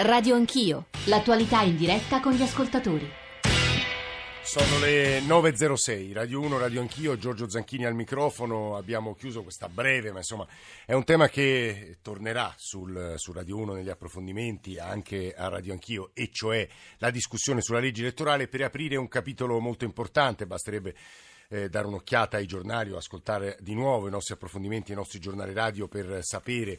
Radio Anch'io, l'attualità in diretta con gli ascoltatori. Sono le 9.06, Radio 1, Radio Anch'io, Giorgio Zanchini al microfono, abbiamo chiuso questa breve, ma insomma è un tema che tornerà sul, su Radio 1 negli approfondimenti, anche a Radio Anch'io, e cioè la discussione sulla legge elettorale per aprire un capitolo molto importante, basterebbe eh, dare un'occhiata ai giornali o ascoltare di nuovo i nostri approfondimenti, i nostri giornali radio per sapere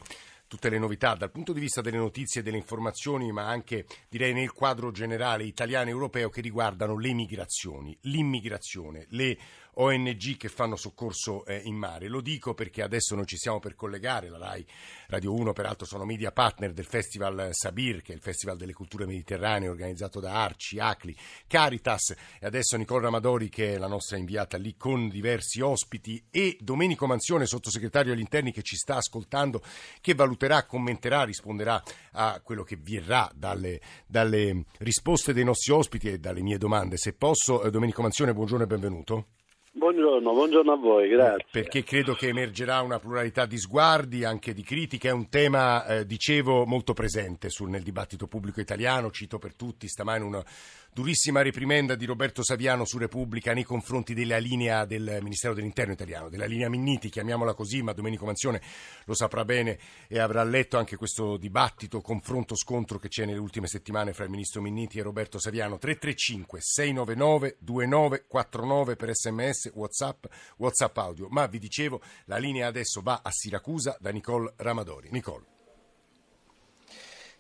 tutte le novità dal punto di vista delle notizie e delle informazioni, ma anche direi nel quadro generale italiano e europeo che riguardano le migrazioni, l'immigrazione, le ONG che fanno soccorso eh, in mare. Lo dico perché adesso noi ci stiamo per collegare, la RAI Radio 1 peraltro sono media partner del Festival Sabir, che è il Festival delle Culture Mediterranee organizzato da Arci, Acli, Caritas e adesso Nicola Ramadori che è la nostra inviata lì con diversi ospiti e Domenico Manzione, sottosegretario agli interni che ci sta ascoltando, che valuterà, commenterà, risponderà a quello che verrà dalle, dalle risposte dei nostri ospiti e dalle mie domande. Se posso, eh, Domenico Manzione, buongiorno e benvenuto. Buongiorno, buongiorno a voi, grazie. Perché credo che emergerà una pluralità di sguardi, anche di critiche, è un tema, eh, dicevo, molto presente sul, nel dibattito pubblico italiano, cito per tutti stamane una durissima reprimenda di Roberto Saviano su Repubblica nei confronti della linea del Ministero dell'Interno italiano, della linea Minniti, chiamiamola così, ma Domenico Manzione lo saprà bene e avrà letto anche questo dibattito, confronto, scontro che c'è nelle ultime settimane fra il Ministro Minniti e Roberto Saviano. 335 699 2949 per sms, whatsapp, whatsapp audio. Ma vi dicevo, la linea adesso va a Siracusa da Nicole Ramadori. Nicole.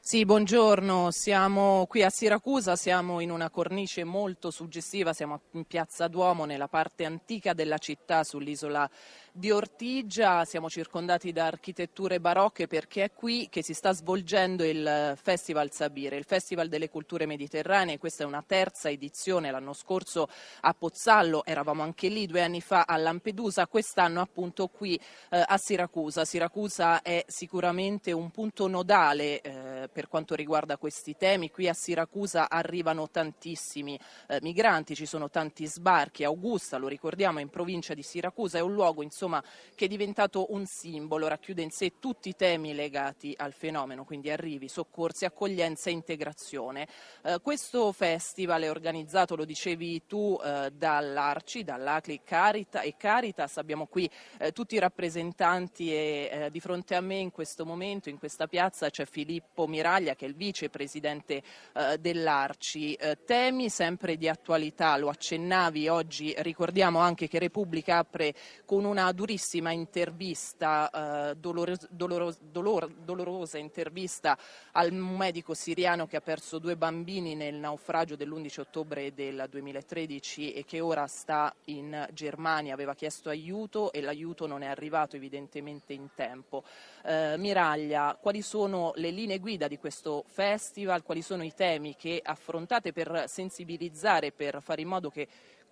Sì, buongiorno, siamo qui a Siracusa, siamo in una cornice molto suggestiva, siamo in Piazza Duomo, nella parte antica della città, sull'isola di Ortigia, siamo circondati da architetture barocche perché è qui che si sta svolgendo il Festival Sabire, il Festival delle Culture Mediterranee, questa è una terza edizione, l'anno scorso a Pozzallo, eravamo anche lì due anni fa a Lampedusa, quest'anno appunto qui eh, a Siracusa. Siracusa è sicuramente un punto nodale eh, per quanto riguarda questi temi, qui a Siracusa arrivano tantissimi eh, migranti, ci sono tanti sbarchi, Augusta, lo ricordiamo, in provincia di Siracusa, è un luogo insomma insomma, che è diventato un simbolo, racchiude in sé tutti i temi legati al fenomeno, quindi arrivi, soccorsi, accoglienza e integrazione. Eh, questo festival è organizzato, lo dicevi tu, eh, dall'Arci, dall'Acli Carita e Caritas. Abbiamo qui eh, tutti i rappresentanti e eh, di fronte a me in questo momento, in questa piazza, c'è Filippo Miraglia che è il vicepresidente eh, dell'Arci. Eh, temi sempre di attualità, lo accennavi oggi, ricordiamo anche che Repubblica apre con una durissima intervista, eh, dolorosa, dolor, dolorosa intervista al medico siriano che ha perso due bambini nel naufragio dell'11 ottobre del 2013 e che ora sta in Germania, aveva chiesto aiuto e l'aiuto non è arrivato evidentemente in tempo. Eh, Miraglia, quali sono le linee guida di questo festival, quali sono i temi che affrontate per sensibilizzare, per fare in modo che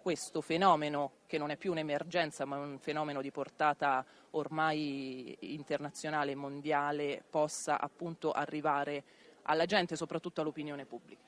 questo fenomeno, che non è più un'emergenza ma un fenomeno di portata ormai internazionale e mondiale, possa appunto arrivare alla gente, soprattutto all'opinione pubblica.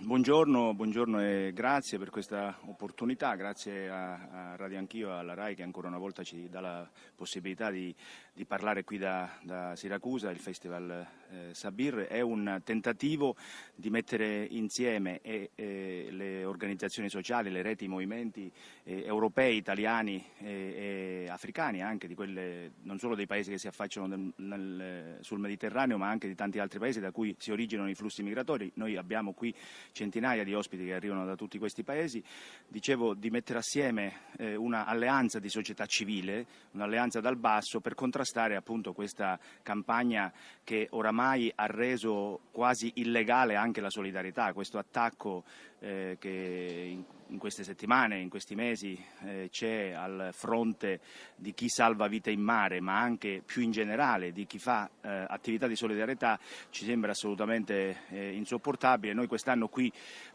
Buongiorno, buongiorno, e grazie per questa opportunità, grazie a, a Radio Anch'io e alla RAI che ancora una volta ci dà la possibilità di, di parlare qui da, da, Siracusa, il Festival eh, Sabir. È un tentativo di mettere insieme e, e le organizzazioni sociali, le reti, i movimenti eh, europei, italiani e, e, africani, anche quelle, non solo dei paesi che si affacciano nel, nel, sul Mediterraneo, ma anche di tanti altri paesi da cui si originano i flussi migratori. Noi abbiamo qui centinaia di ospiti che arrivano da tutti questi paesi, dicevo di mettere assieme eh, un'alleanza di società civile, un'alleanza dal basso per contrastare appunto questa campagna che oramai ha reso quasi illegale anche la solidarietà, questo attacco eh, che in, in, queste settimane, in questi mesi eh, c'è al fronte di chi salva vite in mare, ma anche più in generale di chi fa eh, attività di solidarietà, ci sembra assolutamente eh, insopportabile. Noi quest'anno qui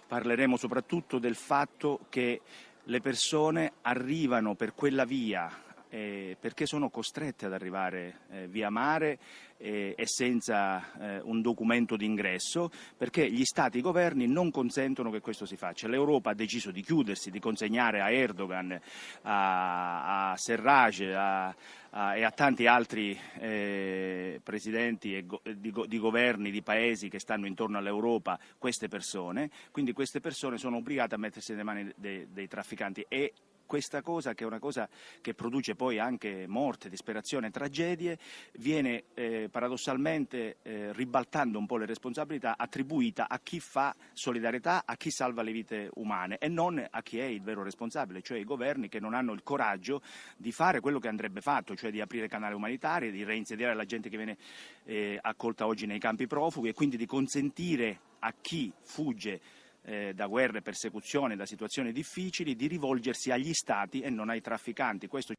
parleremo soprattutto del fatto che le persone arrivano per quella via eh, perché sono costrette ad arrivare eh, via mare eh, e senza eh, un documento d'ingresso, perché gli Stati i governi non consentono che questo si faccia. L'Europa ha deciso di chiudersi, di consegnare a Erdogan, a, a Serraj a, a, e a tanti altri eh, presidenti go, di, di governi di paesi che stanno intorno all'Europa queste persone, quindi queste persone sono obbligate a mettersi nelle mani dei, dei trafficanti e questa cosa, che è una cosa che produce poi anche morte, disperazione, tragedie, viene eh, paradossalmente eh, ribaltando un po' le responsabilità attribuita a chi fa solidarietà, a chi salva le vite umane e non a chi è il vero responsabile, cioè i governi che non hanno il coraggio di fare quello che andrebbe fatto, cioè di aprire canali umanitari, di reinsediare la gente che viene eh, accolta oggi nei campi profughi e quindi di consentire a chi fugge eh, da guerre, persecuzioni, da situazioni difficili, di rivolgersi agli Stati e non ai trafficanti. Questo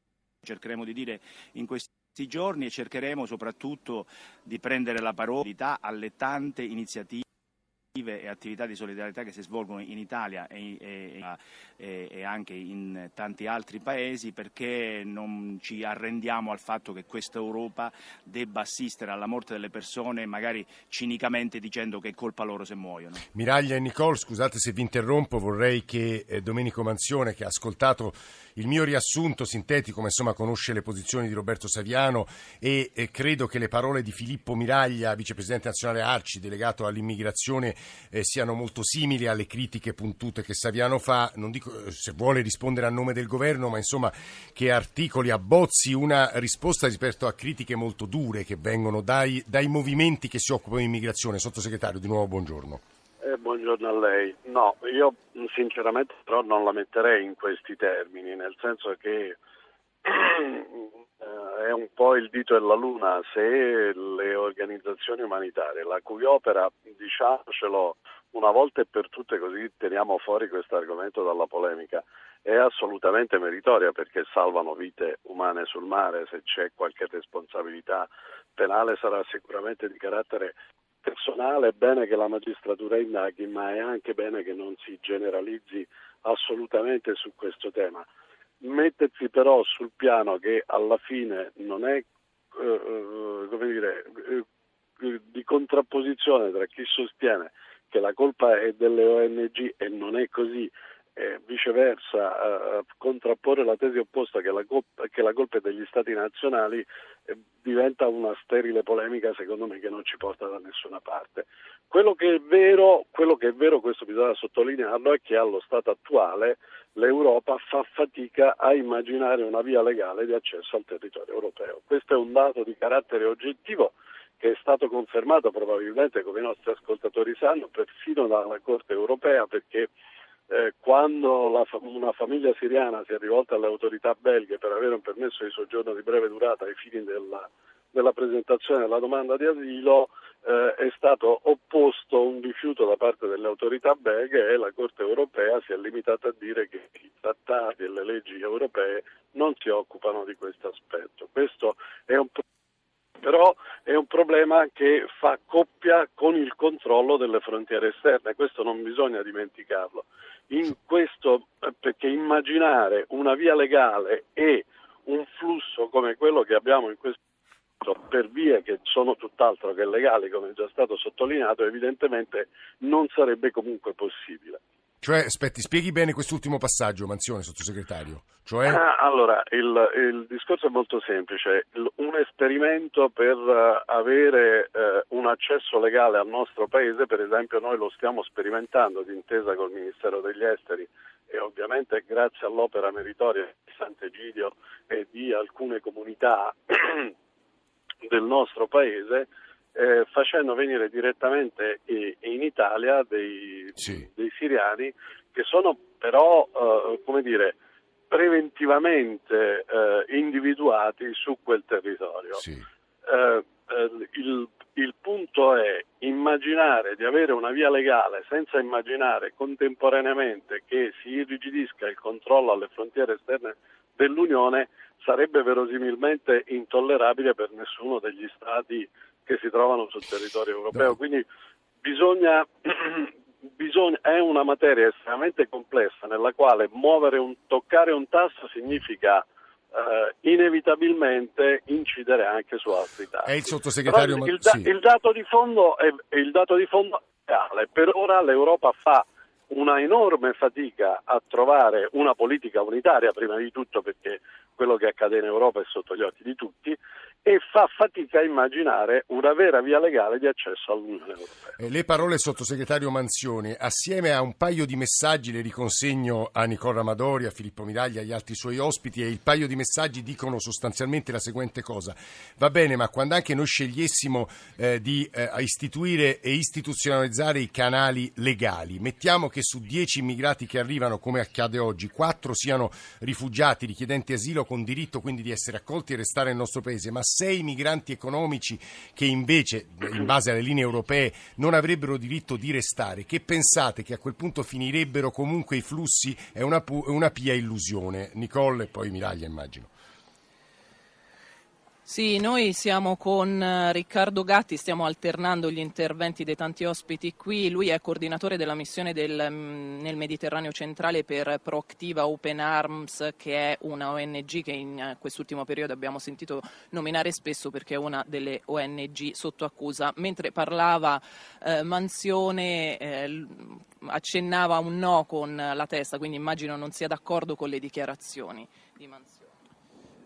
cercheremo di dire in questi giorni e cercheremo soprattutto di prendere la parola alle tante iniziative e attività di solidarietà che si svolgono in Italia e, e, e, e, anche in tanti altri paesi perché non ci arrendiamo al fatto che questa Europa debba assistere alla morte delle persone magari cinicamente dicendo che è colpa loro se muoiono. Miraglia e Nicole, scusate se vi interrompo, vorrei che eh, Domenico Manzione che ha ascoltato il mio riassunto sintetico, ma insomma conosce le posizioni di Roberto Saviano e, e credo che le parole di Filippo Miraglia, vicepresidente nazionale Arci, delegato all'immigrazione, eh, siano molto simili alle critiche puntute che Saviano fa. Non dico eh, se vuole rispondere a nome del governo, ma insomma che articoli abbozzi una risposta rispetto a critiche molto dure che vengono dai, dai movimenti che si occupano di immigrazione. Sottosegretario, di nuovo buongiorno. Eh, buongiorno a lei. No, io sinceramente però non la metterei in questi termini, nel senso che è un po' il dito e la luna se le organizzazioni umanitarie, la cui opera, diciamocelo una volta e per tutte così teniamo fuori questo argomento dalla polemica, è assolutamente meritoria perché salvano vite umane sul mare, se c'è qualche responsabilità penale sarà sicuramente di carattere personale è bene che la magistratura indaghi, ma è anche bene che non si generalizzi assolutamente su questo tema. Mettersi però sul piano che alla fine non è eh, come dire, eh, di contrapposizione tra chi sostiene che la colpa è delle ONG e non è così e viceversa eh, contrapporre la tesi opposta che la, colpa, che la colpa è degli stati nazionali eh, diventa una sterile polemica secondo me che non ci porta da nessuna parte. Quello che è vero, che è vero questo bisogna sottolinearlo, è che allo stato attuale l'Europa fa fatica a immaginare una via legale di accesso al territorio europeo. Questo è un dato di carattere oggettivo che è stato confermato probabilmente, come i nostri ascoltatori sanno, perfino dalla Corte europea perché eh, quando la, una famiglia siriana si è rivolta alle autorità belghe per avere un permesso di soggiorno di breve durata ai fini della, della presentazione della domanda di asilo, eh, è stato opposto un rifiuto da parte delle autorità belghe e la Corte europea si è limitata a dire che i trattati e le leggi europee non si occupano di questo aspetto. Questo è un però è un problema che fa coppia con il controllo delle frontiere esterne, questo non bisogna dimenticarlo in questo, perché immaginare una via legale e un flusso come quello che abbiamo in questo momento per vie che sono tutt'altro che legali, come è già stato sottolineato, evidentemente non sarebbe comunque possibile. Cioè, aspetti, spieghi bene quest'ultimo passaggio, Manzione, sottosegretario. Cioè... Ah, allora, il, il, discorso è molto semplice. Il, un esperimento per uh, avere uh, un accesso legale al nostro paese, per esempio noi lo stiamo sperimentando d'intesa col Ministero degli Esteri e ovviamente grazie all'opera meritoria di Sant'Egidio e di alcune comunità del nostro paese, eh, facendo venire direttamente in Italia dei, sì. dei, siriani che sono però, eh, come dire, preventivamente eh, individuati su quel territorio. Sì. Eh, eh, il, il punto è immaginare di avere una via legale senza immaginare contemporaneamente che si irrigidisca il controllo alle frontiere esterne dell'Unione sarebbe verosimilmente intollerabile per nessuno degli Stati che si trovano sul territorio europeo. Quindi bisogna, bisogna, è una materia estremamente complessa nella quale muovere un, toccare un tasto significa eh, inevitabilmente incidere anche su altri dati. È il sottosegretario il, da- sì. il, dato di fondo è, il dato di fondo è reale. Per ora l'Europa fa una enorme fatica a trovare una politica unitaria, prima di tutto perché quello che accade in Europa è sotto gli occhi di tutti, e fa fatica a immaginare una vera via legale di accesso all'Unione Europea. Eh, le parole sottosegretario Manzioni, assieme a un paio di messaggi le riconsegno a Nicola Amadori, a Filippo Miraglia, agli altri suoi ospiti e il paio di messaggi dicono sostanzialmente la seguente cosa. Va bene, ma quando anche noi scegliessimo eh, di eh, istituire e istituzionalizzare i canali legali, mettiamo che su 10 immigrati che arrivano, come accade oggi, 4 siano rifugiati, richiedenti asilo con diritto quindi di essere accolti e restare nel nostro paese, ma sei migranti economici che invece, in base alle linee europee, non avrebbero diritto di restare, che pensate che a quel punto finirebbero comunque i flussi? È una, pu- una pia illusione. Nicole e poi Miraglia, immagino. Sì, noi siamo con eh, Riccardo Gatti, stiamo alternando gli interventi dei tanti ospiti qui. Lui è coordinatore della missione del, mm, nel Mediterraneo centrale per Proactiva Open Arms, che è una ONG che in eh, quest'ultimo periodo abbiamo sentito nominare spesso perché è una delle ONG sotto accusa. Mentre parlava eh, Manzione eh, accennava un no con la testa, quindi immagino non sia d'accordo con le dichiarazioni di Manzione.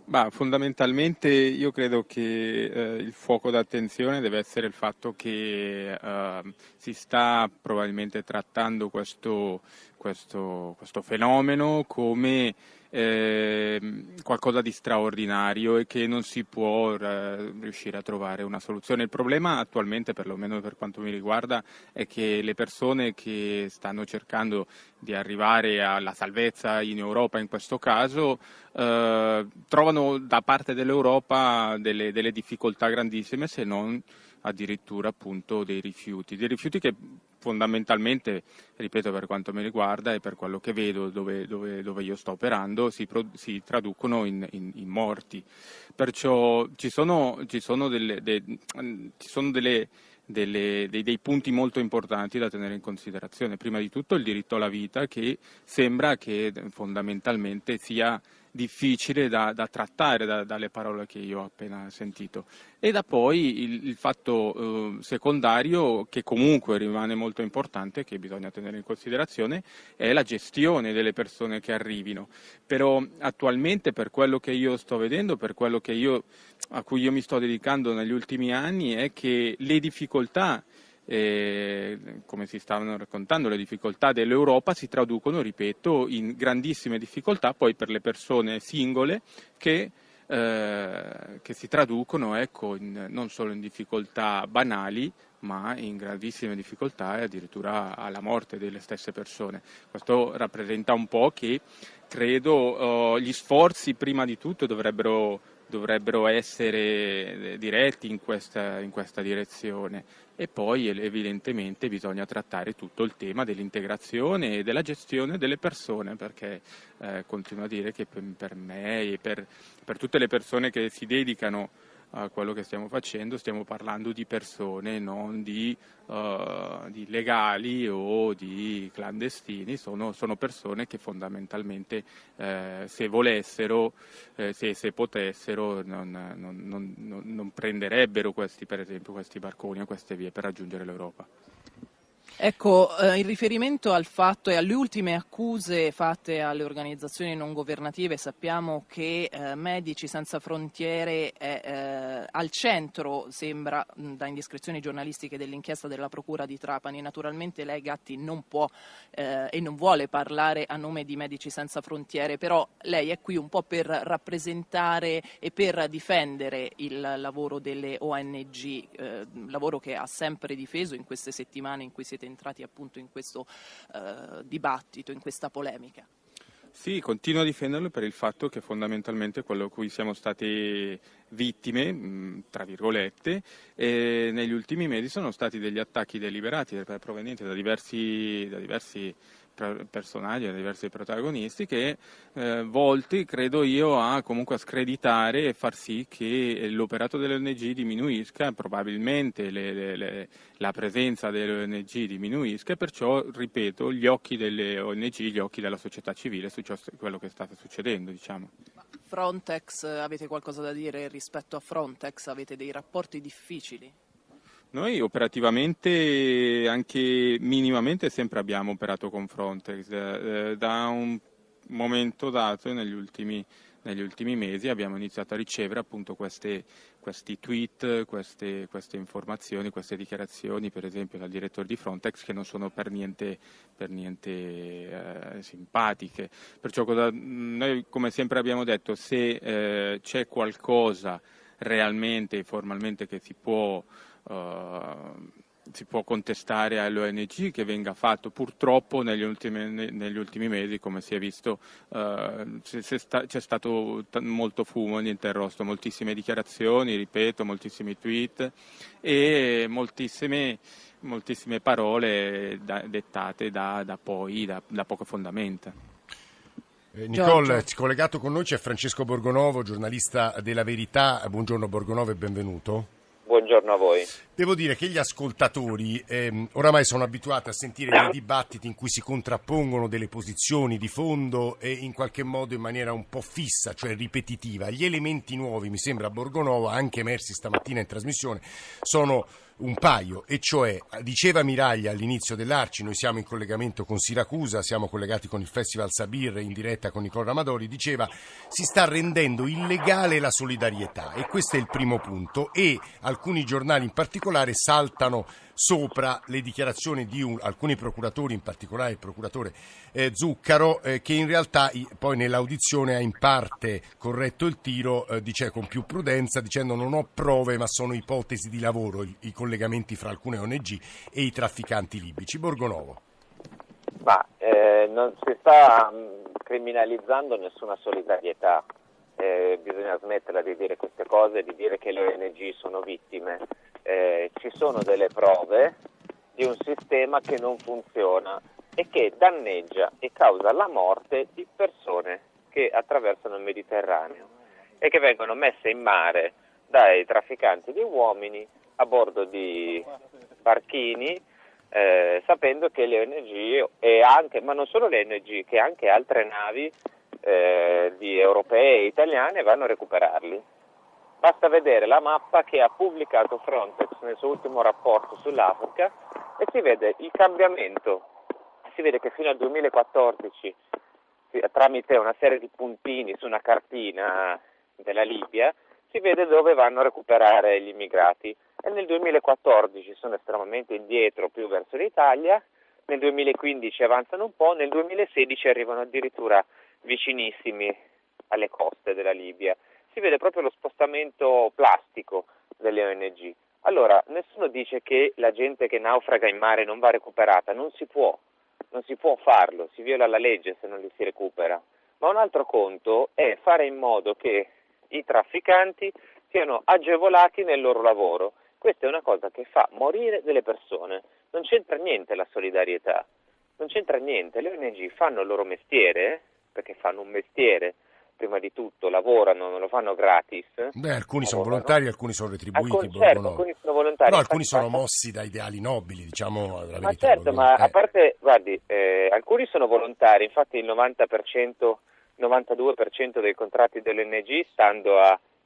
Bah, fondamentalmente io credo che eh, il fuoco d'attenzione deve essere il fatto che eh, si sta probabilmente trattando questo, questo, questo fenomeno come eh, qualcosa di straordinario e che non si può eh, riuscire a trovare una soluzione. Il problema attualmente, perlomeno per quanto mi riguarda, è che le persone che stanno cercando di arrivare alla salvezza in Europa in questo caso eh, trovano da parte dell'Europa delle, delle difficoltà grandissime se non addirittura appunto dei rifiuti, dei rifiuti che fondamentalmente, ripeto per quanto mi riguarda e per quello che vedo dove, dove, dove io sto operando, si, pro, si traducono in, in, in, morti. Perciò ci sono, ci sono, delle, de, ci sono delle, delle, dei, dei, punti molto importanti da tenere in considerazione. Prima di tutto il diritto alla vita che sembra che fondamentalmente sia difficile da, da trattare da, dalle parole che io ho appena sentito. E da poi il, il fatto eh, secondario, che comunque rimane molto importante, che bisogna tenere in considerazione, è la gestione delle persone che arrivino. Però attualmente, per quello che io sto vedendo, per quello io, a cui io mi sto dedicando negli ultimi anni, è che le difficoltà eh, come si stavano raccontando, le difficoltà dell'Europa si traducono, ripeto, in grandissime difficoltà poi per le persone singole che, eh, che si traducono ecco, in, non solo in difficoltà banali, ma in gravissime difficoltà e addirittura alla morte delle stesse persone. Questo rappresenta un po' che credo eh, gli sforzi prima di tutto dovrebbero dovrebbero essere eh, diretti in questa, in questa direzione. E poi evidentemente bisogna trattare tutto il tema dell'integrazione e della gestione delle persone perché eh, continuo a dire che per me e per, per tutte le persone che si dedicano a quello che stiamo facendo, stiamo parlando di persone, non di, uh, di legali o di clandestini, sono, sono persone che fondamentalmente eh, se volessero, eh, se, se, potessero, non, non, non, non prenderebbero questi, per esempio, questi barconi o queste vie per raggiungere l'Europa. Ecco, eh, in riferimento al fatto e alle ultime accuse fatte alle organizzazioni non governative, sappiamo che eh, Medici Senza Frontiere è eh, al centro, sembra, da indiscrezioni giornalistiche dell'inchiesta della Procura di Trapani. Naturalmente lei, Gatti, non può eh, e non vuole parlare a nome di Medici Senza Frontiere, però lei è qui un po' per rappresentare e per difendere il lavoro delle ONG, eh, lavoro che ha sempre difeso in queste settimane in cui siete entrati appunto in questo eh, dibattito, in questa polemica. Sì, continuo a difenderlo per il fatto che fondamentalmente quello a cui siamo stati vittime, mm, tra virgolette, negli ultimi mesi sono stati degli attacchi deliberati provenienti da diversi, da diversi personaggi, da diversi protagonisti che eh, volti, credo io, a comunque a screditare e far sì che l'operato delle ONG diminuisca, probabilmente le, le, le, la presenza delle ONG diminuisca e perciò, ripeto, gli occhi delle ONG, gli occhi della società civile su ciò, quello che sta succedendo. Diciamo. Frontex, avete qualcosa da dire rispetto a Frontex? Avete dei rapporti difficili? Noi operativamente, anche minimamente, sempre abbiamo operato con Frontex. Eh, da un momento dato, negli ultimi, negli ultimi, mesi, abbiamo iniziato a ricevere appunto queste, questi tweet, queste, queste, informazioni, queste dichiarazioni, per esempio dal direttore di Frontex, che non sono per niente, per niente eh, simpatiche. Perciò cosa, noi, come sempre abbiamo detto, se eh, c'è qualcosa realmente, formalmente, che si può uh, si può contestare all'ONG che venga fatto purtroppo negli ultimi, negli ultimi mesi come si è visto uh, c'è stato molto fumo niente rosto moltissime dichiarazioni ripeto moltissimi tweet e moltissime, moltissime parole da, dettate da, da poi da, da poche fondamenta eh, Nicole, collegato con noi c'è Francesco Borgonovo, giornalista della Verità. Buongiorno Borgonovo e benvenuto. Buongiorno a voi. Devo dire che gli ascoltatori ehm, oramai sono abituati a sentire dei dibattiti in cui si contrappongono delle posizioni di fondo e in qualche modo in maniera un po' fissa, cioè ripetitiva. Gli elementi nuovi, mi sembra Borgonova, anche emersi stamattina in trasmissione, sono un paio, e cioè, diceva Miraglia all'inizio dell'Arci, noi siamo in collegamento con Siracusa, siamo collegati con il Festival Sabir in diretta con Nicola Ramadori, diceva si sta rendendo illegale la solidarietà e questo è il primo punto e alcuni giornali in particolare saltano sopra le dichiarazioni di un, alcuni procuratori, in particolare il procuratore eh, Zuccaro, eh, che in realtà poi nell'audizione ha in parte corretto il tiro eh, dice, con più prudenza dicendo non ho prove ma sono ipotesi di lavoro i, i collegamenti fra alcune ONG e i trafficanti libici. Borgonovo. Ma eh, non si sta mm, criminalizzando nessuna solidarietà. Eh, bisogna smetterla di dire queste cose, di dire che le ONG sono vittime. Eh, ci sono delle prove di un sistema che non funziona e che danneggia e causa la morte di persone che attraversano il Mediterraneo e che vengono messe in mare dai trafficanti di uomini a bordo di barchini eh, sapendo che le ONG e anche, ma non solo le ONG, che anche altre navi eh, di europee e italiane vanno a recuperarli. Basta vedere la mappa che ha pubblicato Frontex nel suo ultimo rapporto sull'Africa e si vede il cambiamento. Si vede che fino al 2014, tramite una serie di puntini su una cartina della Libia, si vede dove vanno a recuperare gli immigrati. E nel 2014 sono estremamente indietro, più verso l'Italia, nel 2015 avanzano un po', nel 2016 arrivano addirittura vicinissimi alle coste della Libia si vede proprio lo spostamento plastico delle ONG. Allora, nessuno dice che la gente che naufraga in mare non va recuperata, non si può, non si può farlo, si viola la legge se non li si recupera. Ma un altro conto è fare in modo che i trafficanti siano agevolati nel loro lavoro. Questa è una cosa che fa morire delle persone. Non c'entra niente la solidarietà, non c'entra niente. Le ONG fanno il loro mestiere, perché fanno un mestiere, prima di tutto lavorano, non lo fanno gratis. Beh, alcuni sono volontari, alcuni sono retribuiti. Alcuni, certo, alcuni sono volontari. Però alcuni sono mossi da ideali nobili, diciamo la Ma certo, ma eh. a parte, guardi, eh, alcuni sono volontari, infatti il 90%, 92% dei contratti dell'ONG, stando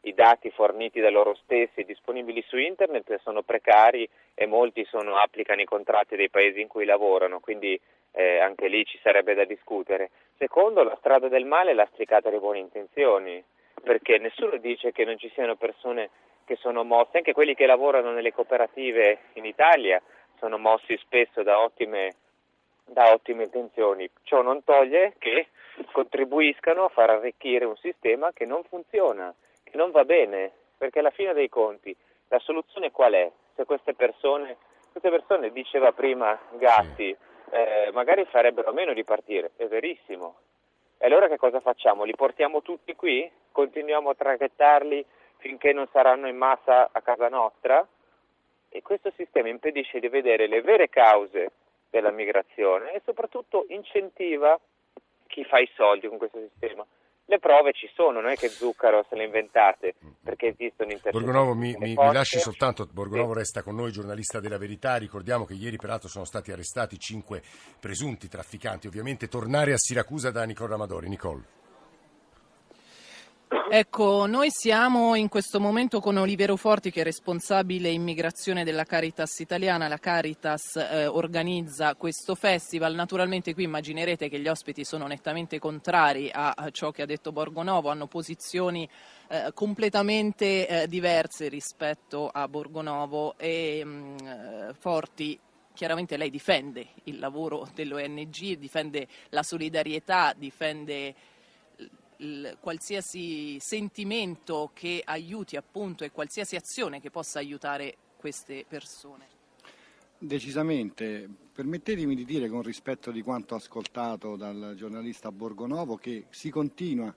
ai dati forniti da loro stessi disponibili su internet, sono precari e molti sono, applicano i contratti dei paesi in cui lavorano, quindi eh, anche lì ci sarebbe da discutere. Secondo, la strada del male è lastricata di buone intenzioni, perché nessuno dice che non ci siano persone che sono mosse, anche quelli che lavorano nelle cooperative in Italia sono mossi spesso da ottime, da ottime intenzioni. Ciò non toglie che contribuiscano a far arricchire un sistema che non funziona, non va bene, perché alla fine dei conti la soluzione qual è? Se queste persone, queste persone diceva prima Gatti, eh, magari farebbero meno di partire, è verissimo. E allora che cosa facciamo? Li portiamo tutti qui? Continuiamo a traghettarli finché non saranno in massa a casa nostra? E questo sistema impedisce di vedere le vere cause della migrazione e soprattutto incentiva chi fa i soldi con questo sistema le prove ci sono, non è che Zuccaro se le inventate, perché esistono intercettazioni. Borgonovo, mi, mi, mi, lasci soltanto, Borgonovo sì. resta con noi, giornalista della Verità, ricordiamo che ieri peraltro sono stati arrestati cinque presunti trafficanti, ovviamente tornare a Siracusa da Nicola Amadori. Nicole. Ecco, noi siamo in questo momento con Olivero Forti che è responsabile immigrazione della Caritas italiana. La Caritas eh, organizza questo festival. Naturalmente qui immaginerete che gli ospiti sono nettamente contrari a ciò che ha detto Borgonovo, hanno posizioni eh, completamente eh, diverse rispetto a Borgonovo e mh, mm, eh, Forti chiaramente lei difende il lavoro dell'ONG, difende la solidarietà, difende il, qualsiasi sentimento che aiuti appunto e qualsiasi azione che possa aiutare queste persone. Decisamente, permettetemi di dire con rispetto di quanto ascoltato dal giornalista Borgonovo che si continua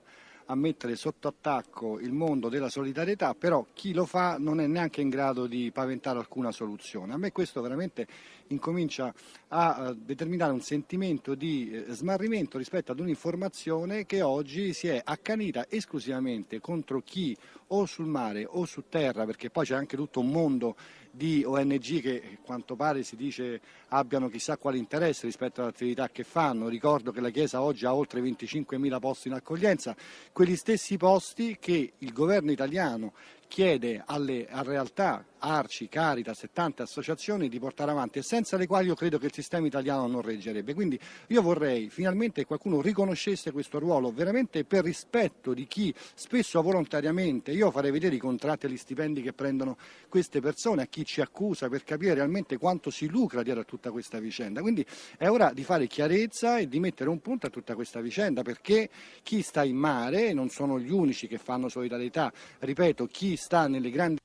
a mettere sotto attacco il mondo della solidarietà, però chi lo fa non è neanche in grado di paventare alcuna soluzione. A me questo veramente incomincia a eh, determinare un sentimento di eh, smarrimento rispetto ad un'informazione che oggi si è accanita esclusivamente contro chi o sul mare o su terra, perché poi c'è anche tutto un mondo di ONG che a quanto pare si dice abbiano chissà quale interesse rispetto all'attività che fanno. Ricordo che la Chiesa oggi ha oltre 25.000 posti in accoglienza, quegli stessi posti che il governo italiano chiede alle realtà Arci, Caritas e tante associazioni di portare avanti e senza le quali io credo che il sistema italiano non reggerebbe. Quindi io vorrei finalmente che qualcuno riconoscesse questo ruolo veramente per rispetto di chi spesso volontariamente, io farei vedere i contratti e gli stipendi che prendono queste persone a chi ci accusa per capire realmente quanto si lucra dietro a tutta questa vicenda. Quindi è ora di fare chiarezza e di mettere un punto a tutta questa vicenda perché chi sta in mare non sono gli unici che fanno solidarietà, ripeto, chi sta nelle grandi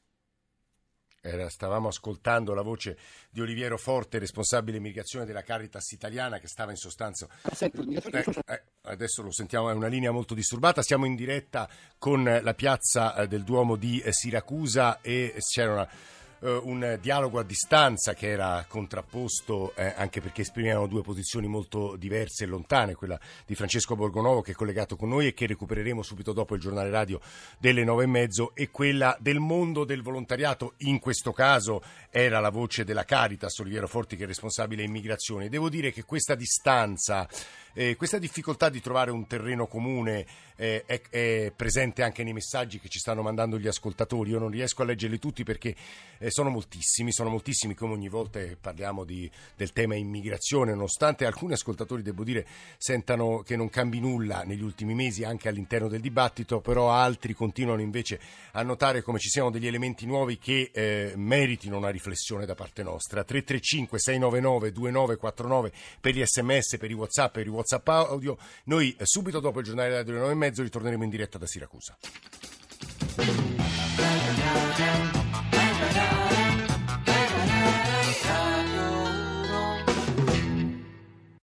era, stavamo ascoltando la voce di Oliviero Forte, responsabile immigrazione della Caritas italiana, che stava in sostanza. Eh, eh, adesso lo sentiamo, è una linea molto disturbata. Siamo in diretta con la piazza eh, del Duomo di Siracusa e c'era una eh, un dialogo a distanza che era contrapposto eh, anche perché esprimevano due posizioni molto diverse e lontane, quella di Francesco Borgonovo che è collegato con noi e che recupereremo subito dopo il giornale radio delle nove e mezzo e quella del mondo del volontariato, in questo caso era la voce della Caritas, Oliviero Forti che è responsabile immigrazione. Devo dire che questa distanza eh, questa difficoltà di trovare un terreno comune eh, è, è, presente anche nei messaggi che ci stanno mandando gli ascoltatori. Io non riesco a leggerli tutti perché sono moltissimi, sono moltissimi come ogni volta che parliamo di, del tema immigrazione, nonostante alcuni ascoltatori, devo dire, sentano che non cambi nulla negli ultimi mesi anche all'interno del dibattito, però altri continuano invece a notare come ci siano degli elementi nuovi che eh, meritino una riflessione da parte nostra. 335 699 2949 per gli sms, per i whatsapp, per i WhatsApp audio. Noi eh, subito dopo il giornale delle 9 e mezzo ritorneremo in diretta da Siracusa.